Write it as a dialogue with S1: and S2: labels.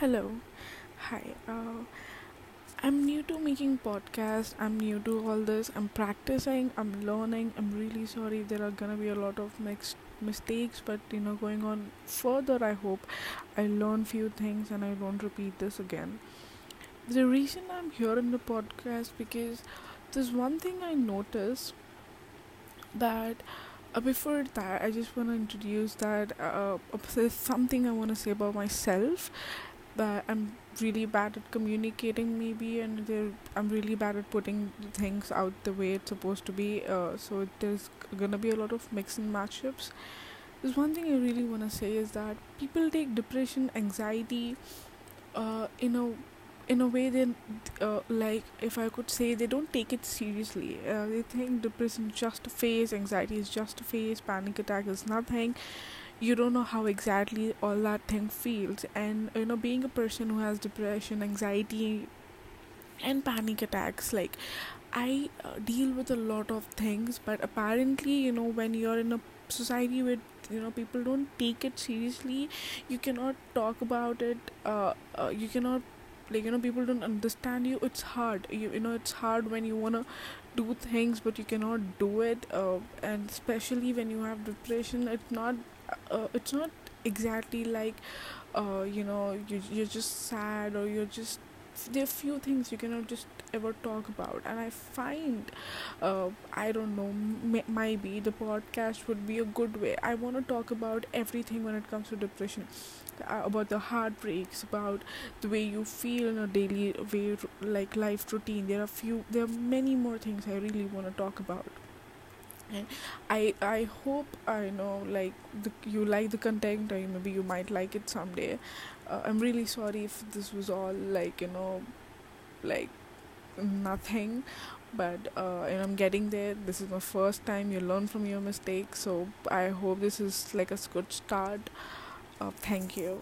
S1: Hello. Hi. Uh, I'm new to making podcast. I'm new to all this. I'm practicing. I'm learning. I'm really sorry. There are gonna be a lot of mixed mistakes, but you know, going on further, I hope I learn few things and I don't repeat this again. The reason I'm here in the podcast because there's one thing I noticed that uh, before that, I just want to introduce that uh, uh, something I want to say about myself that I'm really bad at communicating maybe and I'm really bad at putting things out the way it's supposed to be uh, so there's gonna be a lot of mix and matchups. There's one thing I really want to say is that people take depression anxiety uh, in a in a way then uh, like if I could say they don't take it seriously. Uh, they think depression is just a phase anxiety is just a phase panic attack is nothing you don't know how exactly all that thing feels. And you know being a person who has depression anxiety and panic attacks like i uh, deal with a lot of things. But apparently you know when you're in a society with you know people don't take it seriously you cannot talk about it uh, uh you cannot like you know people don't understand you. It's hard. You, you know it's hard when you want to do things but you cannot do it uh, and especially when you have depression it's not uh, it's not exactly like uh, you know you, you're just sad or you're just there are few things you cannot just ever talk about and i find uh, i don't know maybe the podcast would be a good way. I want to talk about everything when it comes to depression uh, about the heartbreaks about the way you feel in a daily way like life routine. There are few there are many more things i really want to talk about and i i hope i know like the, you like the content or maybe you might like it someday. Uh, i'm really sorry if this was all like you know like nothing. But uh, and i'm getting there. This is my first time. You learn from your mistakes. So i hope this is like a good start. Uh, thank you